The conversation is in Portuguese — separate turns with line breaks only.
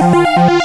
Música